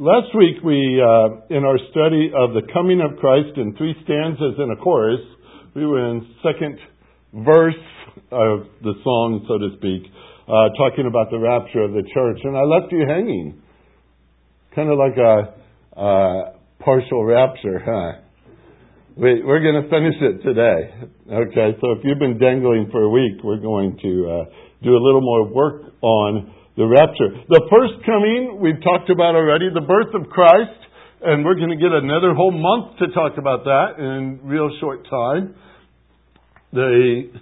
Last week we, uh, in our study of the coming of Christ in three stanzas and a chorus, we were in second verse of the song, so to speak, uh, talking about the rapture of the church, and I left you hanging, kind of like a uh, partial rapture, huh? We, we're going to finish it today. Okay, so if you've been dangling for a week, we're going to uh, do a little more work on the rapture. The first coming, we've talked about already, the birth of Christ, and we're going to get another whole month to talk about that in real short time. The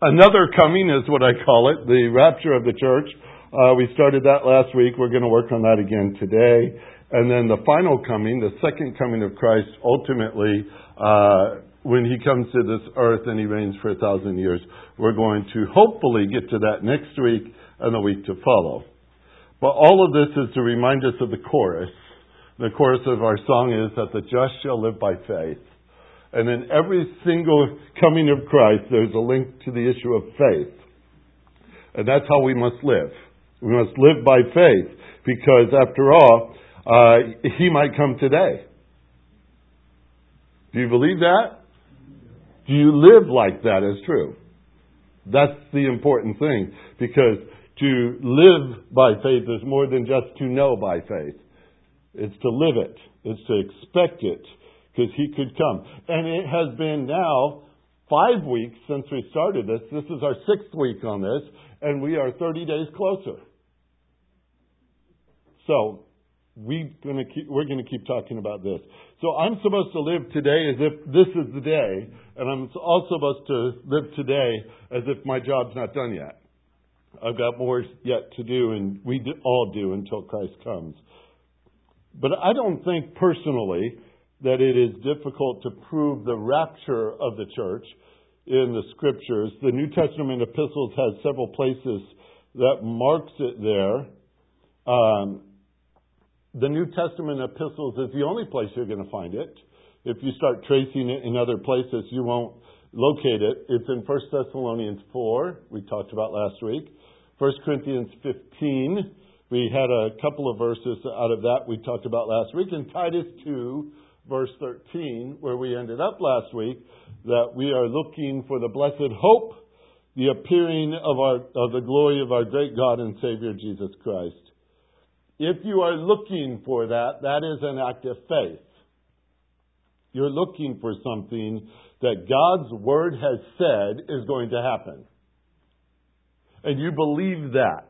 another coming is what I call it, the rapture of the church. Uh, we started that last week. We're going to work on that again today. And then the final coming, the second coming of Christ, ultimately, uh, when he comes to this earth and he reigns for a thousand years. We're going to hopefully get to that next week and the week to follow. But all of this is to remind us of the chorus. The chorus of our song is that the just shall live by faith. And in every single coming of Christ, there's a link to the issue of faith. And that's how we must live. We must live by faith because, after all, uh, He might come today. Do you believe that? Do you live like that as true? That's the important thing because to live by faith is more than just to know by faith. It's to live it. It's to expect it because he could come. And it has been now five weeks since we started this. This is our sixth week on this, and we are 30 days closer. So we gonna keep, we're going to keep talking about this. So I'm supposed to live today as if this is the day, and I'm also supposed to live today as if my job's not done yet. I've got more yet to do, and we all do until Christ comes. But I don't think personally that it is difficult to prove the rapture of the church in the scriptures. The New Testament epistles has several places that marks it there. Um, the New Testament epistles is the only place you're going to find it. If you start tracing it in other places, you won't locate it. It's in 1 Thessalonians 4, we talked about last week. 1 Corinthians 15, we had a couple of verses out of that we talked about last week. In Titus 2, verse 13, where we ended up last week, that we are looking for the blessed hope, the appearing of, our, of the glory of our great God and Savior Jesus Christ. If you are looking for that, that is an act of faith. You're looking for something that God's Word has said is going to happen. And you believe that.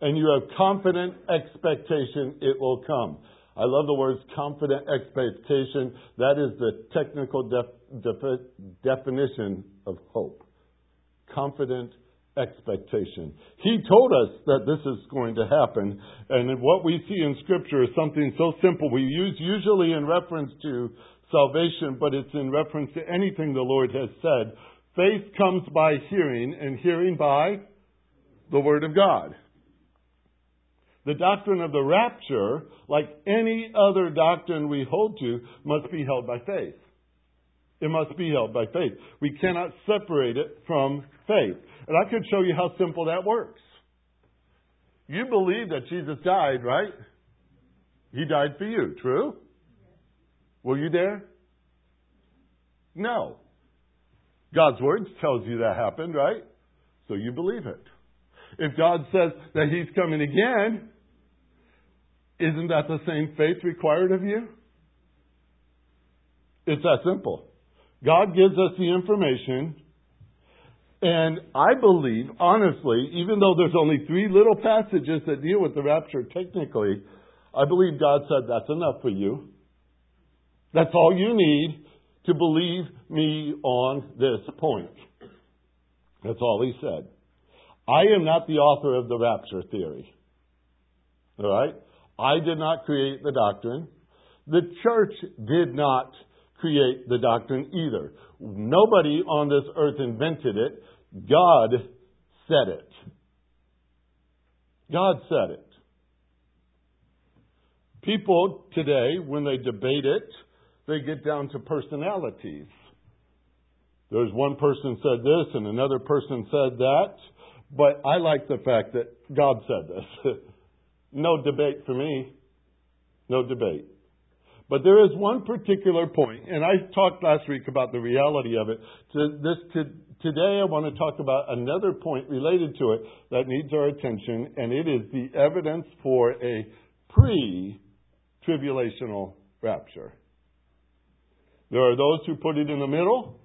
And you have confident expectation it will come. I love the words confident expectation. That is the technical def- def- definition of hope. Confident expectation. He told us that this is going to happen, and what we see in Scripture is something so simple. We use usually in reference to salvation, but it's in reference to anything the Lord has said. Faith comes by hearing, and hearing by the Word of God. The doctrine of the rapture, like any other doctrine we hold to, must be held by faith. It must be held by faith. We cannot separate it from faith. And I could show you how simple that works. You believe that Jesus died, right? He died for you, true? Were you there? No. God's word tells you that happened, right? So you believe it. If God says that He's coming again, isn't that the same faith required of you? It's that simple. God gives us the information, and I believe, honestly, even though there's only three little passages that deal with the rapture technically, I believe God said that's enough for you. That's all you need to believe me on this point. That's all he said. I am not the author of the rapture theory. All right? I did not create the doctrine. The church did not create the doctrine either. Nobody on this earth invented it. God said it. God said it. People today, when they debate it, they get down to personalities. There's one person said this and another person said that, but I like the fact that God said this. no debate for me. No debate. But there is one particular point, and I talked last week about the reality of it. To this, to, today, I want to talk about another point related to it that needs our attention, and it is the evidence for a pre tribulational rapture. There are those who put it in the middle.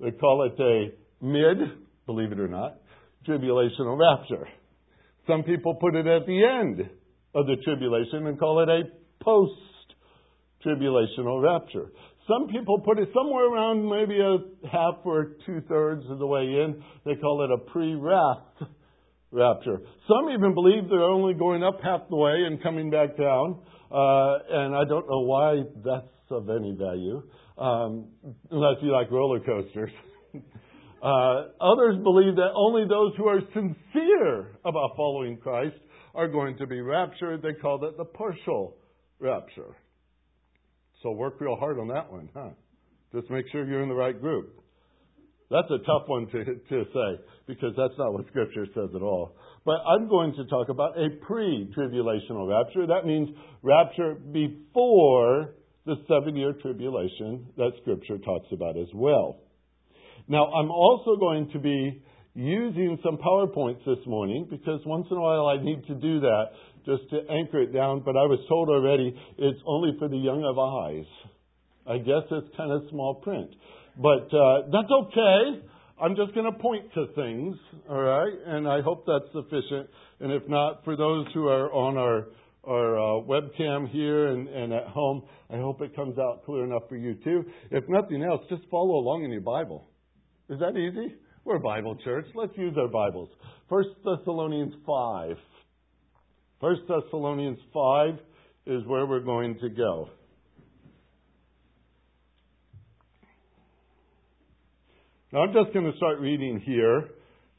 They call it a mid, believe it or not, tribulational rapture. Some people put it at the end of the tribulation and call it a post tribulational rapture. Some people put it somewhere around maybe a half or two thirds of the way in. They call it a pre wrath rapture. Some even believe they're only going up half the way and coming back down. Uh, and I don't know why that's of any value, um, unless you like roller coasters. uh, others believe that only those who are sincere about following Christ are going to be raptured. They call that the partial rapture. So work real hard on that one, huh? Just make sure you're in the right group. That's a tough one to, to say because that's not what Scripture says at all. But I'm going to talk about a pre tribulational rapture. That means rapture before the seven year tribulation that Scripture talks about as well. Now, I'm also going to be using some PowerPoints this morning because once in a while I need to do that just to anchor it down, but I was told already it's only for the young of eyes. I guess it's kind of small print. But uh, that's okay. I'm just going to point to things, all right? And I hope that's sufficient. And if not, for those who are on our our uh, webcam here and, at home, I hope it comes out clear enough for you too. If nothing else, just follow along in your Bible. Is that easy? We're a Bible church. Let's use our Bibles. First Thessalonians 5. First Thessalonians 5 is where we're going to go. Now I'm just going to start reading here,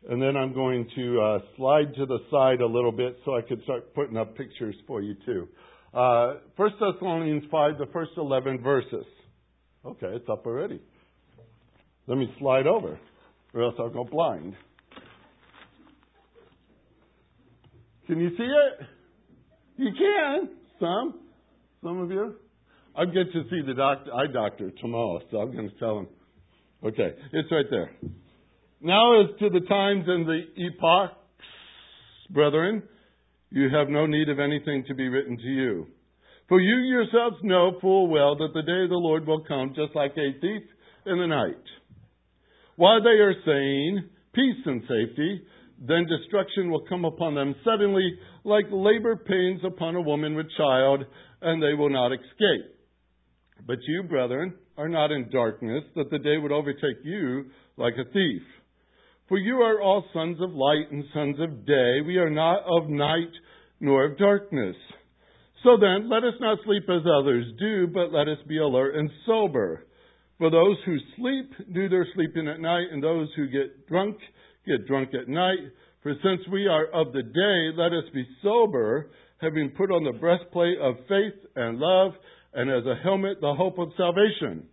and then I'm going to uh, slide to the side a little bit so I could start putting up pictures for you too. Uh, First Thessalonians 5, the first 11 verses. Okay, it's up already. Let me slide over, or else I'll go blind. Can you see it? You can. Some. Some of you. I get to see the eye doctor tomorrow, so I'm going to tell him. Okay, it's right there. Now, as to the times and the epochs, brethren, you have no need of anything to be written to you. For you yourselves know full well that the day of the Lord will come just like a thief in the night. While they are saying peace and safety, then destruction will come upon them suddenly, like labor pains upon a woman with child, and they will not escape. But you, brethren, are not in darkness, that the day would overtake you like a thief. For you are all sons of light and sons of day. We are not of night nor of darkness. So then, let us not sleep as others do, but let us be alert and sober. For those who sleep do their sleeping at night, and those who get drunk get drunk at night. For since we are of the day, let us be sober, having put on the breastplate of faith and love, and as a helmet the hope of salvation.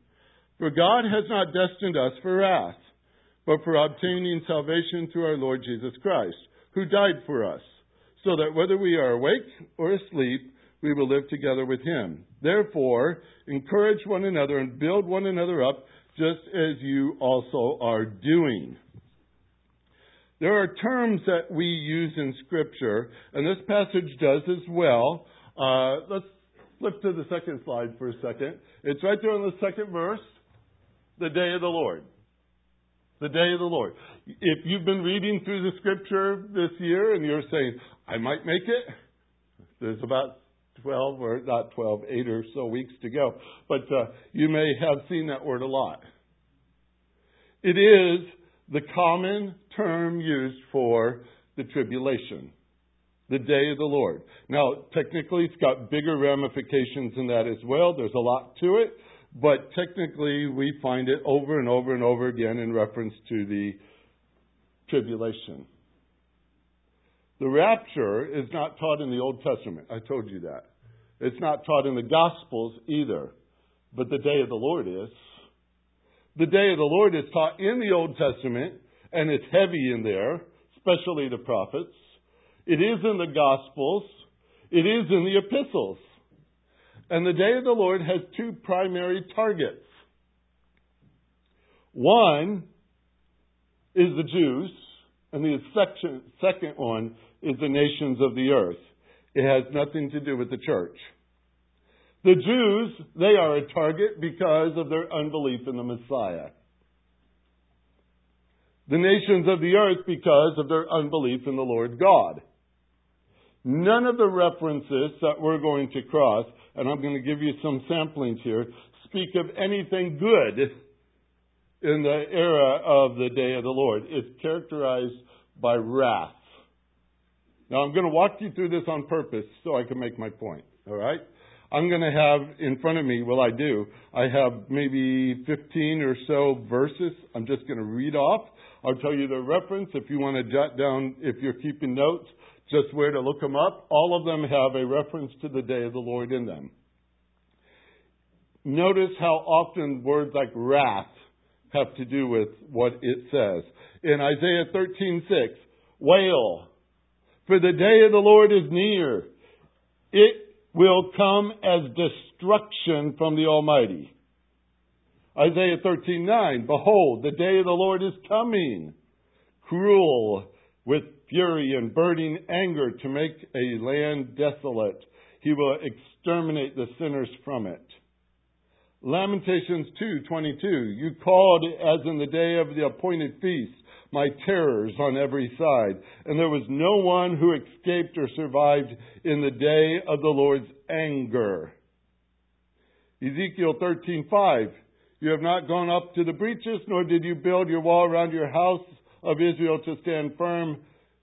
For God has not destined us for wrath, but for obtaining salvation through our Lord Jesus Christ, who died for us, so that whether we are awake or asleep, we will live together with him. Therefore, encourage one another and build one another up, just as you also are doing. There are terms that we use in Scripture, and this passage does as well. Uh, let's flip to the second slide for a second. It's right there in the second verse the day of the Lord. The day of the Lord. If you've been reading through the Scripture this year and you're saying, I might make it, there's about 12 or not 12, 8 or so weeks to go. But uh, you may have seen that word a lot. It is the common term used for the tribulation, the day of the Lord. Now, technically, it's got bigger ramifications than that as well. There's a lot to it, but technically, we find it over and over and over again in reference to the tribulation. The rapture is not taught in the Old Testament. I told you that. It's not taught in the Gospels either. But the day of the Lord is. The day of the Lord is taught in the Old Testament, and it's heavy in there, especially the prophets. It is in the Gospels. It is in the epistles. And the day of the Lord has two primary targets. One is the Jews, and the section, second one is the nations of the earth. It has nothing to do with the church. The Jews, they are a target because of their unbelief in the Messiah. The nations of the earth because of their unbelief in the Lord God. None of the references that we're going to cross, and I'm going to give you some samplings here, speak of anything good in the era of the day of the Lord. It's characterized by wrath. Now I'm going to walk you through this on purpose so I can make my point. All right? I'm going to have in front of me, well I do, I have maybe 15 or so verses. I'm just going to read off. I'll tell you the reference if you want to jot down, if you're keeping notes, just where to look them up. All of them have a reference to the day of the Lord in them. Notice how often words like wrath have to do with what it says. In Isaiah 13:6, wail, for the day of the Lord is near. It will come as destruction from the Almighty. Isaiah 13:9, behold, the day of the Lord is coming, cruel with fury and burning anger to make a land desolate. He will exterminate the sinners from it. Lamentations 2:22 You called as in the day of the appointed feast my terrors on every side and there was no one who escaped or survived in the day of the Lord's anger. Ezekiel 13:5 You have not gone up to the breaches nor did you build your wall around your house of Israel to stand firm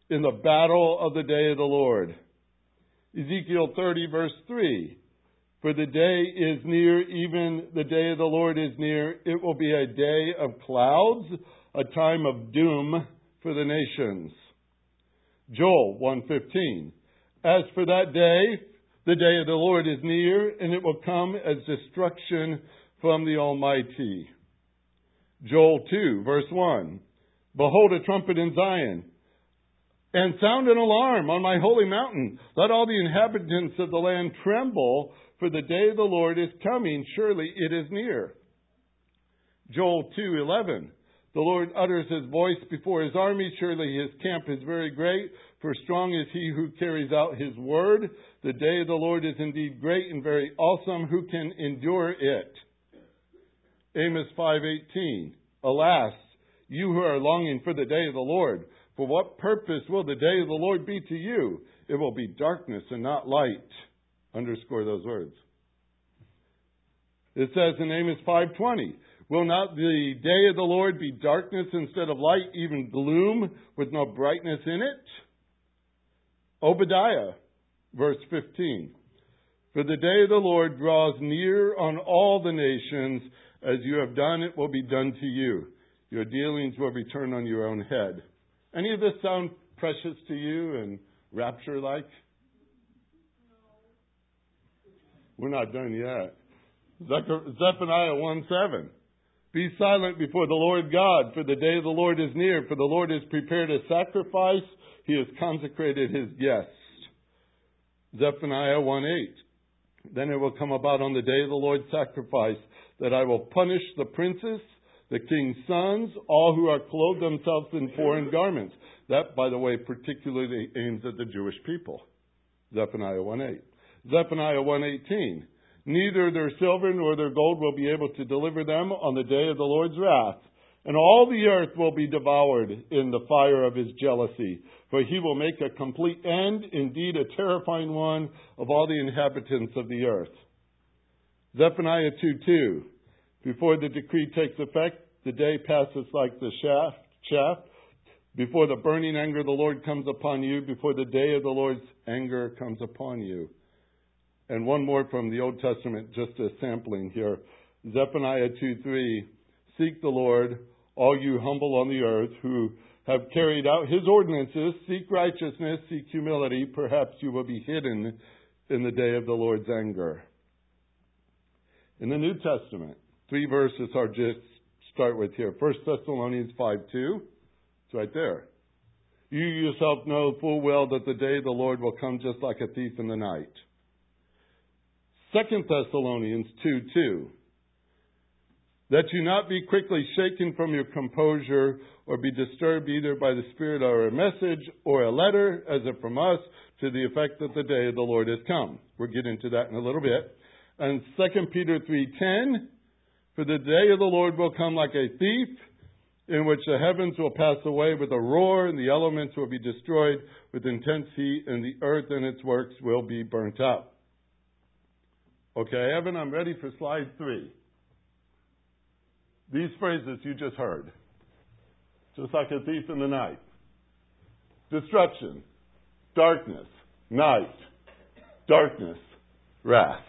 in the battle of the day of the Lord. Ezekiel 30 verse 3 for the day is near, even the day of the Lord is near. It will be a day of clouds, a time of doom for the nations. Joel 1:15. As for that day, the day of the Lord is near, and it will come as destruction from the Almighty. Joel 2, verse 1. Behold a trumpet in Zion, and sound an alarm on my holy mountain. Let all the inhabitants of the land tremble, for the day of the Lord is coming, surely it is near. Joel 2:11 The Lord utters his voice before his army, surely his camp is very great, for strong is he who carries out his word. The day of the Lord is indeed great and very awesome, who can endure it? Amos 5:18 Alas, you who are longing for the day of the Lord, for what purpose will the day of the Lord be to you? It will be darkness and not light. Underscore those words. It says in Amos 5:20, "Will not the day of the Lord be darkness instead of light, even gloom with no brightness in it?" Obadiah, verse 15. For the day of the Lord draws near on all the nations. As you have done, it will be done to you. Your dealings will return on your own head. Any of this sound precious to you and rapture like? We're not done yet. Zephaniah 1 7. Be silent before the Lord God, for the day of the Lord is near, for the Lord has prepared a sacrifice, he has consecrated his guest. Zephaniah 1 8. Then it will come about on the day of the Lord's sacrifice that I will punish the princes, the king's sons, all who are clothed themselves in foreign garments. That, by the way, particularly aims at the Jewish people. Zephaniah 1 8. Zephaniah 1:18. Neither their silver nor their gold will be able to deliver them on the day of the Lord's wrath, and all the earth will be devoured in the fire of his jealousy, for he will make a complete end, indeed a terrifying one, of all the inhabitants of the earth. Zephaniah 2:2. Before the decree takes effect, the day passes like the shaft, chaff. Before the burning anger of the Lord comes upon you, before the day of the Lord's anger comes upon you. And one more from the Old Testament, just a sampling here. Zephaniah 2 3. Seek the Lord, all you humble on the earth who have carried out his ordinances. Seek righteousness, seek humility. Perhaps you will be hidden in the day of the Lord's anger. In the New Testament, three verses are just start with here. First Thessalonians 5 2. It's right there. You yourself know full well that the day of the Lord will come just like a thief in the night. Second Thessalonians 2 2. That you not be quickly shaken from your composure or be disturbed either by the Spirit or a message or a letter, as if from us, to the effect that the day of the Lord has come. We'll get into that in a little bit. And 2 Peter 3.10, For the day of the Lord will come like a thief, in which the heavens will pass away with a roar, and the elements will be destroyed with intense heat, and the earth and its works will be burnt up. Okay, Evan, I'm ready for slide three. These phrases you just heard. Just like a thief in the night. Destruction, darkness, night, darkness, wrath.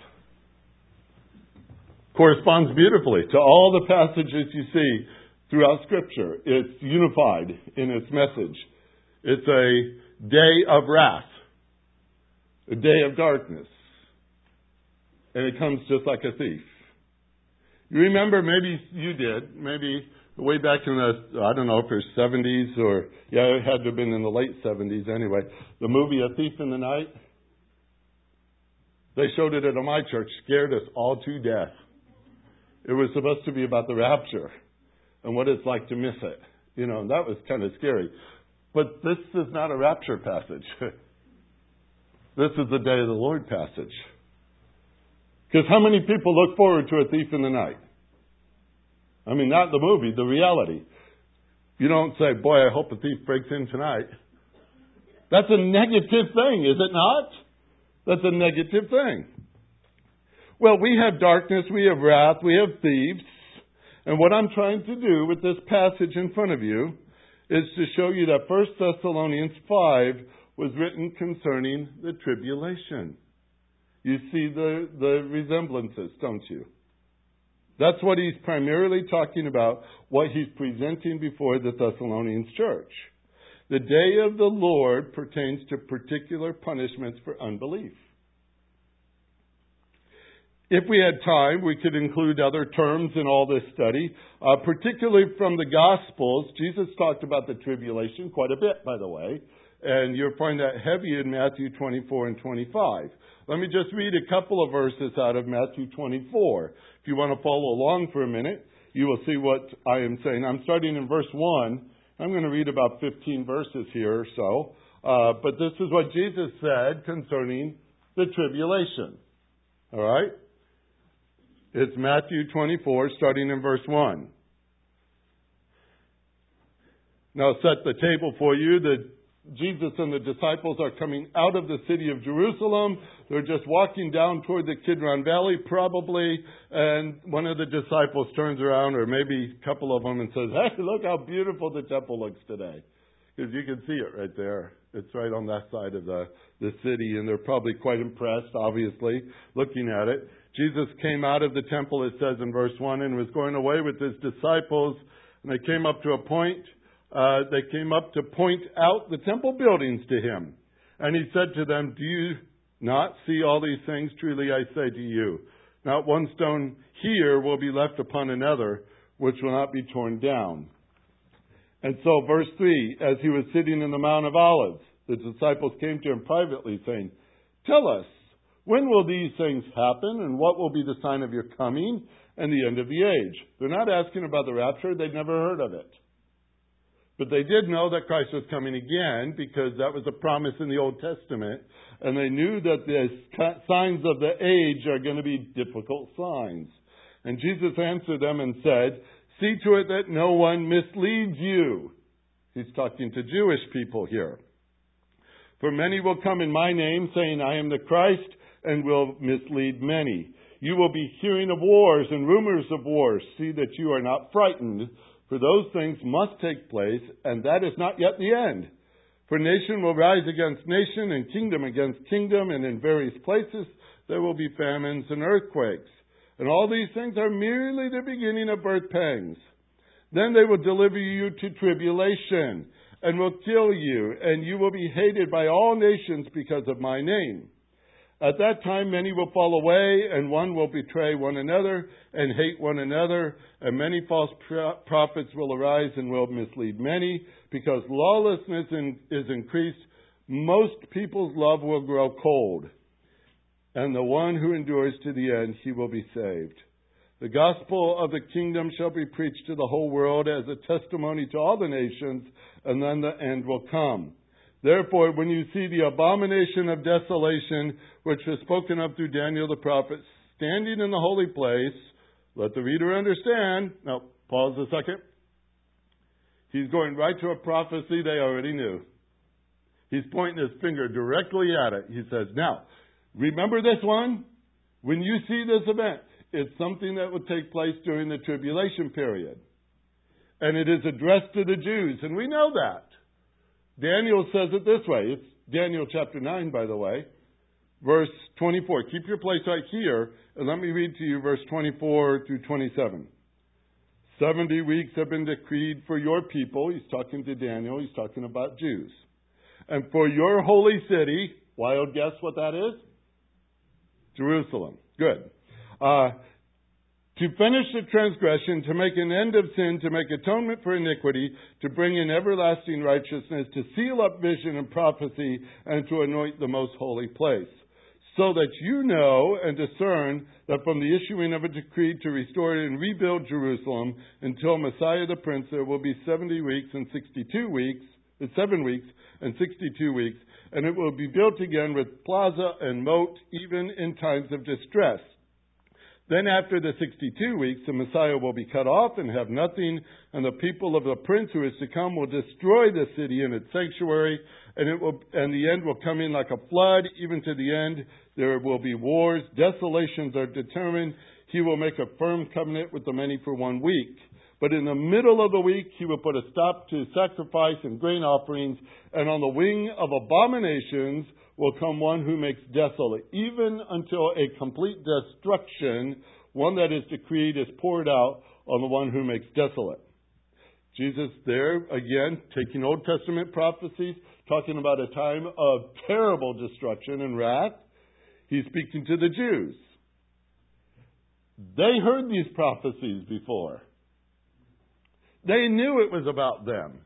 Corresponds beautifully to all the passages you see throughout Scripture. It's unified in its message. It's a day of wrath, a day of darkness, and it comes just like a thief. You remember, maybe you did, maybe way back in the, I don't know if it was 70s or, yeah, it had to have been in the late 70s anyway, the movie A Thief in the Night. They showed it at my church, scared us all to death. It was supposed to be about the rapture and what it's like to miss it. You know, and that was kind of scary. But this is not a rapture passage. this is the day of the Lord passage. Because how many people look forward to a thief in the night? I mean, not the movie, the reality. You don't say, boy, I hope a thief breaks in tonight. That's a negative thing, is it not? That's a negative thing. Well, we have darkness, we have wrath, we have thieves. And what I'm trying to do with this passage in front of you is to show you that 1 Thessalonians 5 was written concerning the tribulation. You see the, the resemblances, don't you? That's what he's primarily talking about, what he's presenting before the Thessalonians church. The day of the Lord pertains to particular punishments for unbelief. If we had time, we could include other terms in all this study, uh, particularly from the Gospels. Jesus talked about the tribulation quite a bit, by the way, and you'll find that heavy in Matthew 24 and 25. Let me just read a couple of verses out of Matthew 24. If you want to follow along for a minute, you will see what I am saying. I'm starting in verse 1. I'm going to read about 15 verses here or so. Uh, but this is what Jesus said concerning the tribulation. All right? It's Matthew 24, starting in verse 1. Now set the table for you. The Jesus and the disciples are coming out of the city of Jerusalem. They're just walking down toward the Kidron Valley, probably, and one of the disciples turns around, or maybe a couple of them, and says, Hey, look how beautiful the temple looks today. Because you can see it right there. It's right on that side of the, the city, and they're probably quite impressed, obviously, looking at it. Jesus came out of the temple, it says in verse 1, and was going away with his disciples, and they came up to a point uh, they came up to point out the temple buildings to him. And he said to them, Do you not see all these things? Truly I say to you, not one stone here will be left upon another, which will not be torn down. And so, verse 3 As he was sitting in the Mount of Olives, the disciples came to him privately, saying, Tell us, when will these things happen, and what will be the sign of your coming and the end of the age? They're not asking about the rapture, they'd never heard of it. But they did know that Christ was coming again because that was a promise in the Old Testament. And they knew that the signs of the age are going to be difficult signs. And Jesus answered them and said, See to it that no one misleads you. He's talking to Jewish people here. For many will come in my name, saying, I am the Christ, and will mislead many. You will be hearing of wars and rumors of wars. See that you are not frightened for those things must take place, and that is not yet the end. For nation will rise against nation, and kingdom against kingdom, and in various places there will be famines and earthquakes. And all these things are merely the beginning of birth pangs. Then they will deliver you to tribulation, and will kill you, and you will be hated by all nations because of my name. At that time, many will fall away, and one will betray one another and hate one another, and many false prophets will arise and will mislead many. Because lawlessness is increased, most people's love will grow cold. and the one who endures to the end, he will be saved. The gospel of the kingdom shall be preached to the whole world as a testimony to all the nations, and then the end will come. Therefore, when you see the abomination of desolation, which was spoken of through Daniel the prophet, standing in the holy place, let the reader understand. Now, pause a second. He's going right to a prophecy they already knew. He's pointing his finger directly at it. He says, Now, remember this one? When you see this event, it's something that would take place during the tribulation period. And it is addressed to the Jews, and we know that. Daniel says it this way. It's Daniel chapter 9, by the way, verse 24. Keep your place right here, and let me read to you verse 24 through 27. Seventy weeks have been decreed for your people. He's talking to Daniel. He's talking about Jews. And for your holy city, wild guess what that is? Jerusalem. Good. Uh, to finish the transgression, to make an end of sin, to make atonement for iniquity, to bring in everlasting righteousness, to seal up vision and prophecy, and to anoint the most holy place. So that you know and discern that from the issuing of a decree to restore and rebuild Jerusalem until Messiah the Prince, there will be 70 weeks and 62 weeks, seven weeks and 62 weeks, and it will be built again with plaza and moat, even in times of distress. Then after the 62 weeks, the Messiah will be cut off and have nothing, and the people of the prince who is to come will destroy the city and its sanctuary, and it will, and the end will come in like a flood, even to the end. There will be wars, desolations are determined. He will make a firm covenant with the many for one week. But in the middle of the week, he will put a stop to sacrifice and grain offerings, and on the wing of abominations will come one who makes desolate, even until a complete destruction, one that is decreed, is poured out on the one who makes desolate. Jesus, there again, taking Old Testament prophecies, talking about a time of terrible destruction and wrath, he's speaking to the Jews. They heard these prophecies before. They knew it was about them.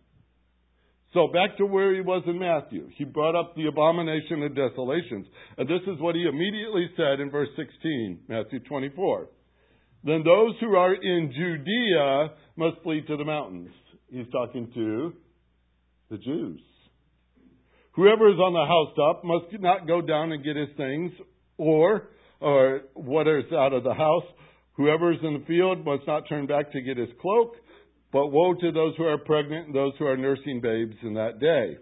So back to where he was in Matthew. He brought up the abomination of desolations. And this is what he immediately said in verse 16, Matthew 24. Then those who are in Judea must flee to the mountains. He's talking to the Jews. Whoever is on the housetop must not go down and get his things, or, or what is out of the house. Whoever is in the field must not turn back to get his cloak. But woe to those who are pregnant and those who are nursing babes in that day.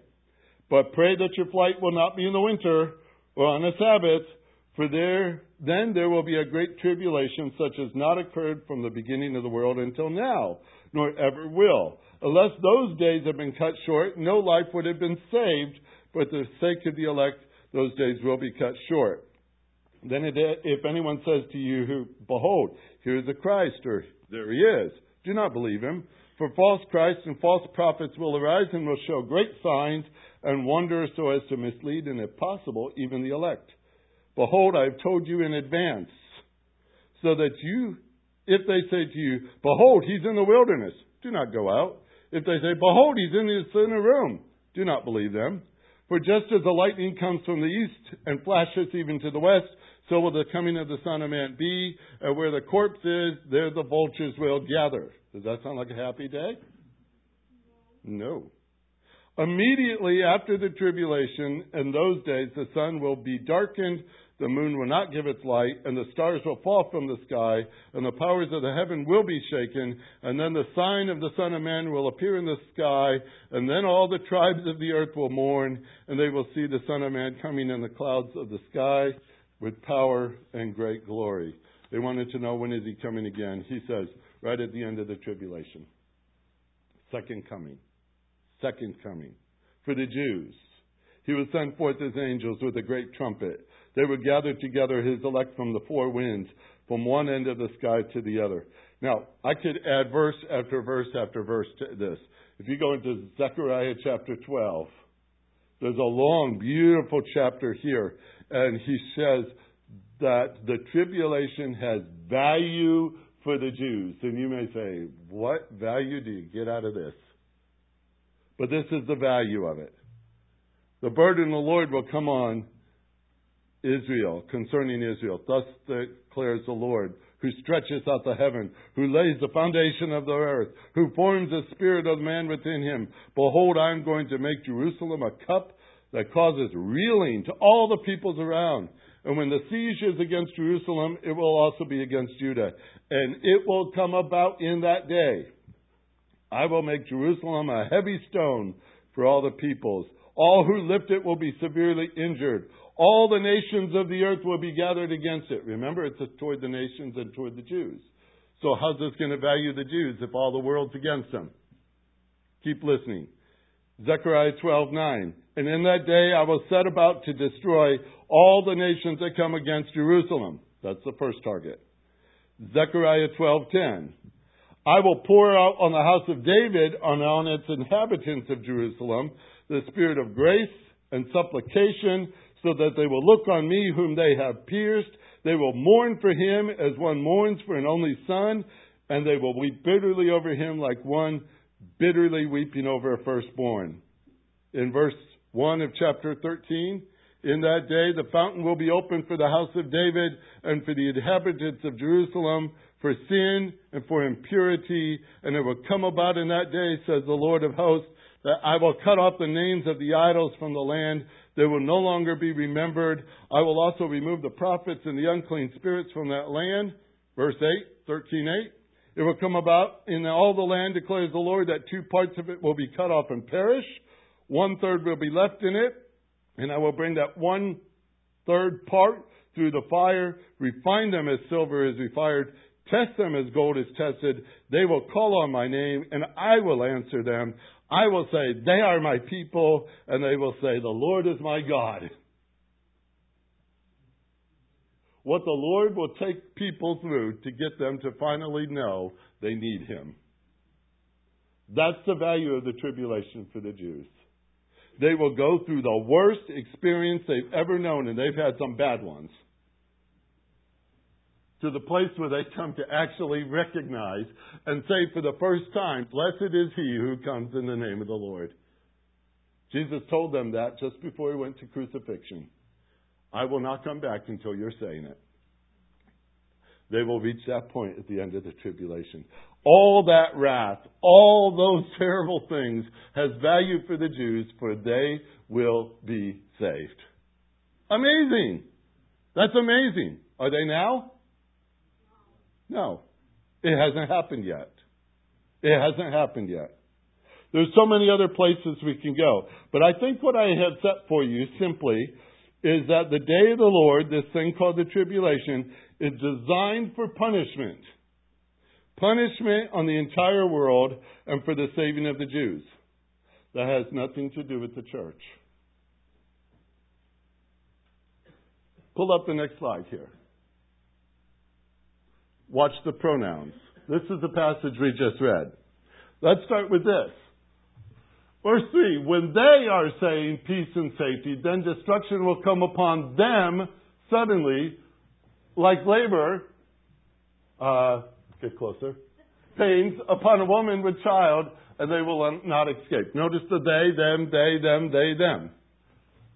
But pray that your flight will not be in the winter or on a Sabbath, for there then there will be a great tribulation such as not occurred from the beginning of the world until now, nor ever will. Unless those days had been cut short, no life would have been saved, but for the sake of the elect, those days will be cut short. Then if anyone says to you, Behold, here is the Christ, or there he is, do not believe him. For false Christs and false prophets will arise and will show great signs and wonders so as to mislead and, if possible, even the elect. Behold, I have told you in advance, so that you, if they say to you, Behold, he's in the wilderness, do not go out. If they say, Behold, he's in his inner room, do not believe them. For just as the lightning comes from the east and flashes even to the west, so will the coming of the Son of Man be. And where the corpse is, there the vultures will gather. Does that sound like a happy day? No. Immediately after the tribulation, in those days, the sun will be darkened, the moon will not give its light, and the stars will fall from the sky, and the powers of the heaven will be shaken, and then the sign of the Son of Man will appear in the sky, and then all the tribes of the earth will mourn, and they will see the Son of Man coming in the clouds of the sky with power and great glory. They wanted to know when is he coming again. He says, right at the end of the tribulation. Second coming. Second coming. For the Jews. He would send forth his angels with a great trumpet. They would gather together his elect from the four winds, from one end of the sky to the other. Now, I could add verse after verse after verse to this. If you go into Zechariah chapter 12, there's a long, beautiful chapter here, and he says that the tribulation has value for the Jews. And you may say, what value do you get out of this? But this is the value of it. The burden of the Lord will come on Israel, concerning Israel. Thus declares the Lord, who stretches out the heaven, who lays the foundation of the earth, who forms the spirit of man within him. Behold, I am going to make Jerusalem a cup that causes reeling to all the peoples around. And when the siege is against Jerusalem, it will also be against Judah. And it will come about in that day. I will make Jerusalem a heavy stone for all the peoples. All who lift it will be severely injured. All the nations of the earth will be gathered against it. Remember, it's toward the nations and toward the Jews. So how's this going to value the Jews if all the world's against them? Keep listening. Zechariah 12:9. And in that day I will set about to destroy all the nations that come against Jerusalem. That's the first target. Zechariah 12:10. I will pour out on the house of David and on its inhabitants of Jerusalem the spirit of grace and supplication so that they will look on me whom they have pierced. They will mourn for him as one mourns for an only son, and they will weep bitterly over him like one bitterly weeping over a firstborn. In verse 1 of chapter 13, in that day the fountain will be opened for the house of David and for the inhabitants of Jerusalem for sin and for impurity, and it will come about in that day, says the Lord of hosts, that I will cut off the names of the idols from the land they will no longer be remembered. I will also remove the prophets and the unclean spirits from that land. Verse 8, 13, 8. It will come about in all the land, declares the Lord, that two parts of it will be cut off and perish. One third will be left in it. And I will bring that one third part through the fire, refine them as silver is refined, test them as gold is tested. They will call on my name, and I will answer them. I will say, They are my people, and they will say, The Lord is my God. What the Lord will take people through to get them to finally know they need Him. That's the value of the tribulation for the Jews. They will go through the worst experience they've ever known, and they've had some bad ones to the place where they come to actually recognize and say for the first time, Blessed is he who comes in the name of the Lord. Jesus told them that just before he went to crucifixion. I will not come back until you're saying it. They will reach that point at the end of the tribulation. All that wrath, all those terrible things has value for the Jews, for they will be saved. Amazing! That's amazing. Are they now? No. It hasn't happened yet. It hasn't happened yet. There's so many other places we can go. But I think what I have set for you simply is that the day of the Lord, this thing called the tribulation, is designed for punishment. Punishment on the entire world and for the saving of the Jews. That has nothing to do with the church. Pull up the next slide here. Watch the pronouns. This is the passage we just read. Let's start with this. Verse 3 When they are saying peace and safety, then destruction will come upon them suddenly, like labor. Uh, get closer. Pains upon a woman with child, and they will not escape. Notice the they, them, they, them, they, them.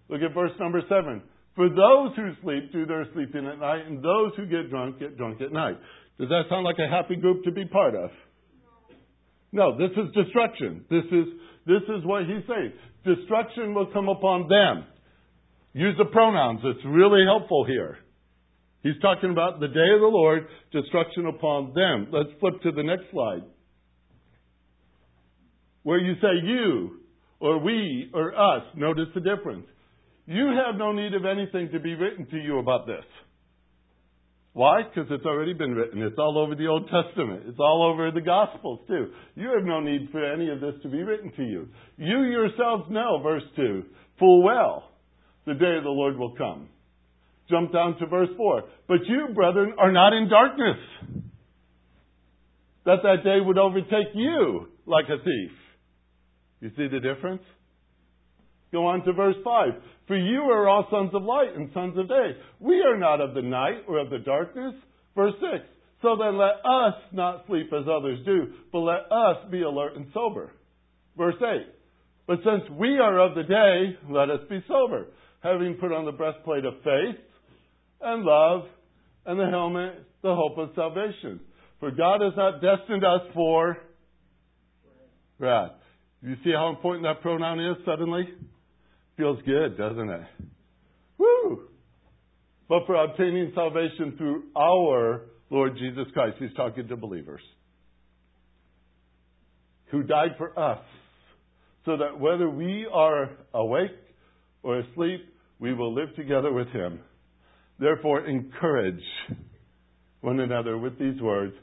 Look at verse number 7. For those who sleep do their sleeping at night, and those who get drunk get drunk at night. Does that sound like a happy group to be part of? No, this is destruction. This is, this is what he's saying. Destruction will come upon them. Use the pronouns. It's really helpful here. He's talking about the day of the Lord, destruction upon them. Let's flip to the next slide. Where you say you, or we, or us, notice the difference. You have no need of anything to be written to you about this. Why? Because it's already been written. It's all over the Old Testament. It's all over the Gospels, too. You have no need for any of this to be written to you. You yourselves know, verse 2, full well, the day of the Lord will come. Jump down to verse 4. But you, brethren, are not in darkness, that that day would overtake you like a thief. You see the difference? Go on to verse 5. For you are all sons of light and sons of day. We are not of the night or of the darkness. Verse 6. So then let us not sleep as others do, but let us be alert and sober. Verse 8. But since we are of the day, let us be sober, having put on the breastplate of faith, and love and the helmet, the hope of salvation. For God has not destined us for wrath. You see how important that pronoun is suddenly? Feels good, doesn't it? Woo! But for obtaining salvation through our Lord Jesus Christ. He's talking to believers. Who died for us. So that whether we are awake or asleep, we will live together with Him. Therefore, encourage one another with these words.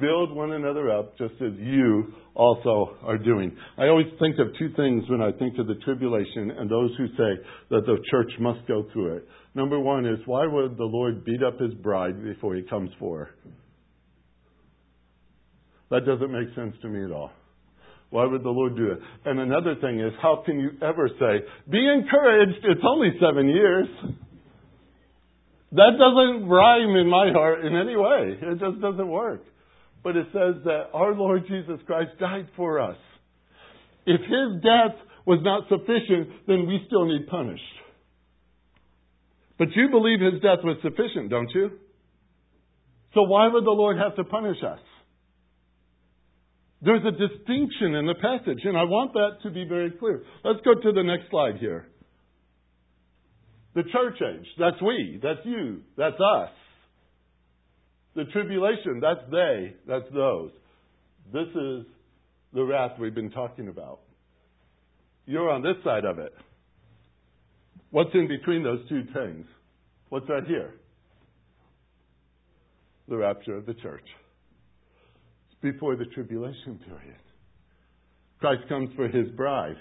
Build one another up just as you also are doing. I always think of two things when I think of the tribulation and those who say that the church must go through it. Number one is why would the Lord beat up his bride before he comes for her? That doesn't make sense to me at all. Why would the Lord do it? And another thing is, how can you ever say, be encouraged, it's only seven years? That doesn't rhyme in my heart in any way. It just doesn't work. But it says that our Lord Jesus Christ died for us. If his death was not sufficient, then we still need punished. But you believe his death was sufficient, don't you? So why would the Lord have to punish us? There's a distinction in the passage, and I want that to be very clear. Let's go to the next slide here. The church age, that's we, that's you, that's us. The tribulation, that's they, that's those. This is the wrath we've been talking about. You're on this side of it. What's in between those two things? What's right here? The rapture of the church. It's before the tribulation period. Christ comes for his bride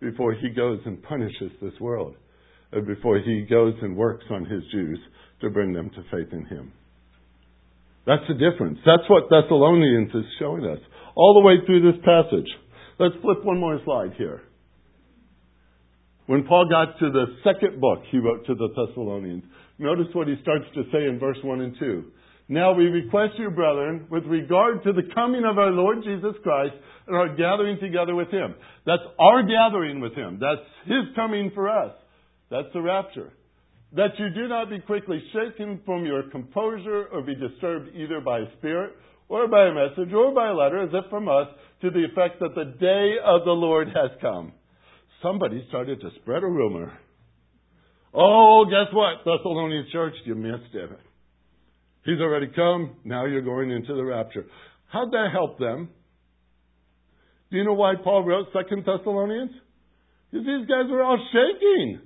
before he goes and punishes this world, or before he goes and works on his Jews to bring them to faith in him. That's the difference. That's what Thessalonians is showing us all the way through this passage. Let's flip one more slide here. When Paul got to the second book he wrote to the Thessalonians, notice what he starts to say in verse 1 and 2. Now we request you, brethren, with regard to the coming of our Lord Jesus Christ and our gathering together with him. That's our gathering with him. That's his coming for us. That's the rapture that you do not be quickly shaken from your composure or be disturbed either by a spirit or by a message or by a letter, as if from us, to the effect that the day of the Lord has come. Somebody started to spread a rumor. Oh, guess what, Thessalonian church? You missed it. He's already come. Now you're going into the rapture. How'd that help them? Do you know why Paul wrote Second Thessalonians? Because these guys were all shaking.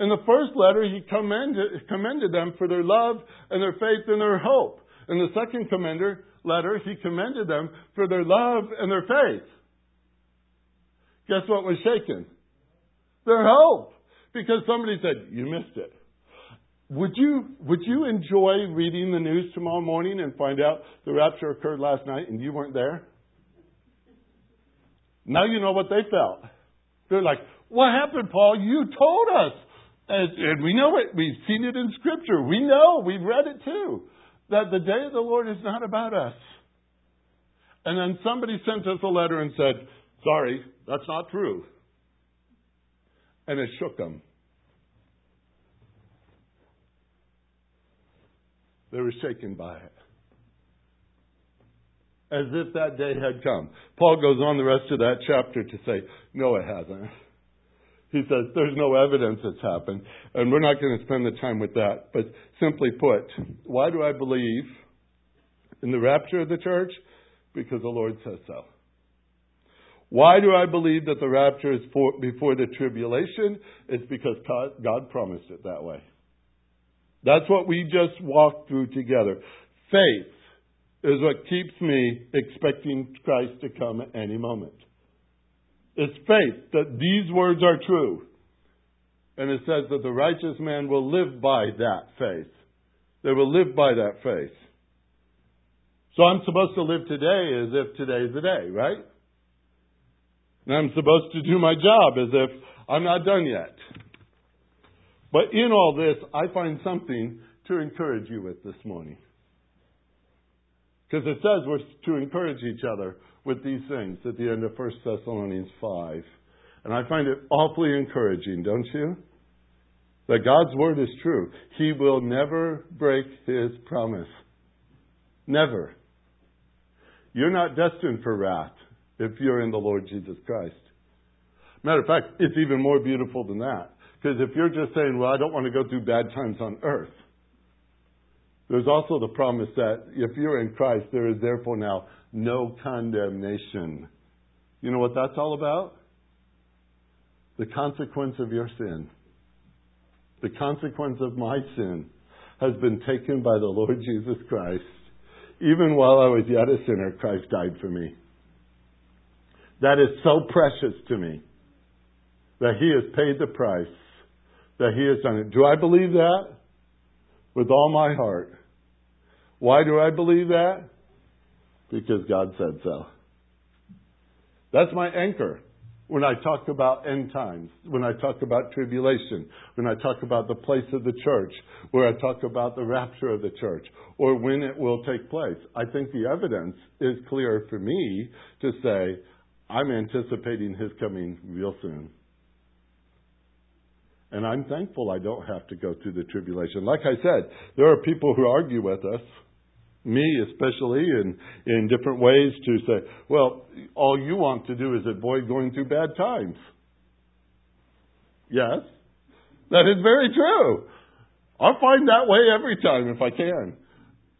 In the first letter, he commended, commended them for their love and their faith and their hope. In the second commender letter, he commended them for their love and their faith. Guess what was shaken? Their hope. Because somebody said, You missed it. Would you, would you enjoy reading the news tomorrow morning and find out the rapture occurred last night and you weren't there? Now you know what they felt. They're like, What happened, Paul? You told us. And, and we know it. We've seen it in Scripture. We know. We've read it too. That the day of the Lord is not about us. And then somebody sent us a letter and said, Sorry, that's not true. And it shook them. They were shaken by it. As if that day had come. Paul goes on the rest of that chapter to say, No, it hasn't. He says there's no evidence it's happened, and we're not going to spend the time with that. But simply put, why do I believe in the rapture of the church? Because the Lord says so. Why do I believe that the rapture is for, before the tribulation? It's because God, God promised it that way. That's what we just walked through together. Faith is what keeps me expecting Christ to come at any moment. It's faith that these words are true. And it says that the righteous man will live by that faith. They will live by that faith. So I'm supposed to live today as if today's the day, right? And I'm supposed to do my job as if I'm not done yet. But in all this, I find something to encourage you with this morning. Because it says we're to encourage each other with these things at the end of 1 Thessalonians 5. And I find it awfully encouraging, don't you? that God's word is true. He will never break his promise. Never. You're not destined for wrath if you're in the Lord Jesus Christ. Matter of fact, it's even more beautiful than that. Because if you're just saying, well, I don't want to go through bad times on earth, there's also the promise that if you're in Christ, there is therefore now no condemnation. You know what that's all about? The consequence of your sin. The consequence of my sin has been taken by the Lord Jesus Christ. Even while I was yet a sinner, Christ died for me. That is so precious to me that He has paid the price, that He has done it. Do I believe that? With all my heart. Why do I believe that? Because God said so. That's my anchor when I talk about end times, when I talk about tribulation, when I talk about the place of the church, where I talk about the rapture of the church, or when it will take place. I think the evidence is clear for me to say, I'm anticipating his coming real soon. And I'm thankful I don't have to go through the tribulation. Like I said, there are people who argue with us, me especially, in, in different ways to say, well, all you want to do is avoid going through bad times. Yes, that is very true. I'll find that way every time if I can.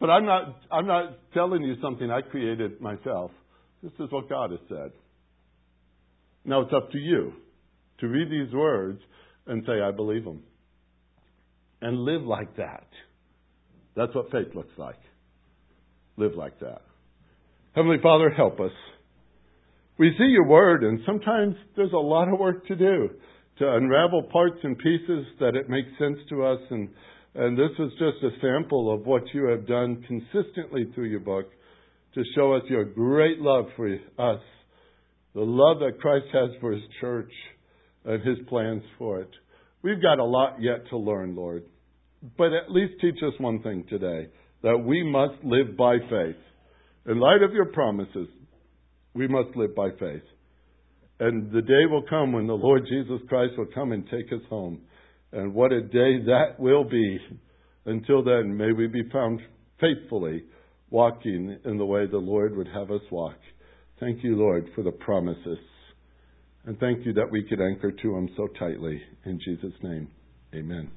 But I'm not, I'm not telling you something I created myself. This is what God has said. Now it's up to you to read these words and say, I believe them. And live like that. That's what faith looks like. Live like that. Heavenly Father, help us. We see your word, and sometimes there's a lot of work to do to unravel parts and pieces that it makes sense to us. And, and this is just a sample of what you have done consistently through your book to show us your great love for us the love that Christ has for His church and His plans for it. We've got a lot yet to learn, Lord. But at least teach us one thing today that we must live by faith. In light of your promises, we must live by faith. And the day will come when the Lord Jesus Christ will come and take us home. And what a day that will be. Until then, may we be found faithfully walking in the way the Lord would have us walk. Thank you, Lord, for the promises. And thank you that we could anchor to them so tightly. In Jesus' name, amen.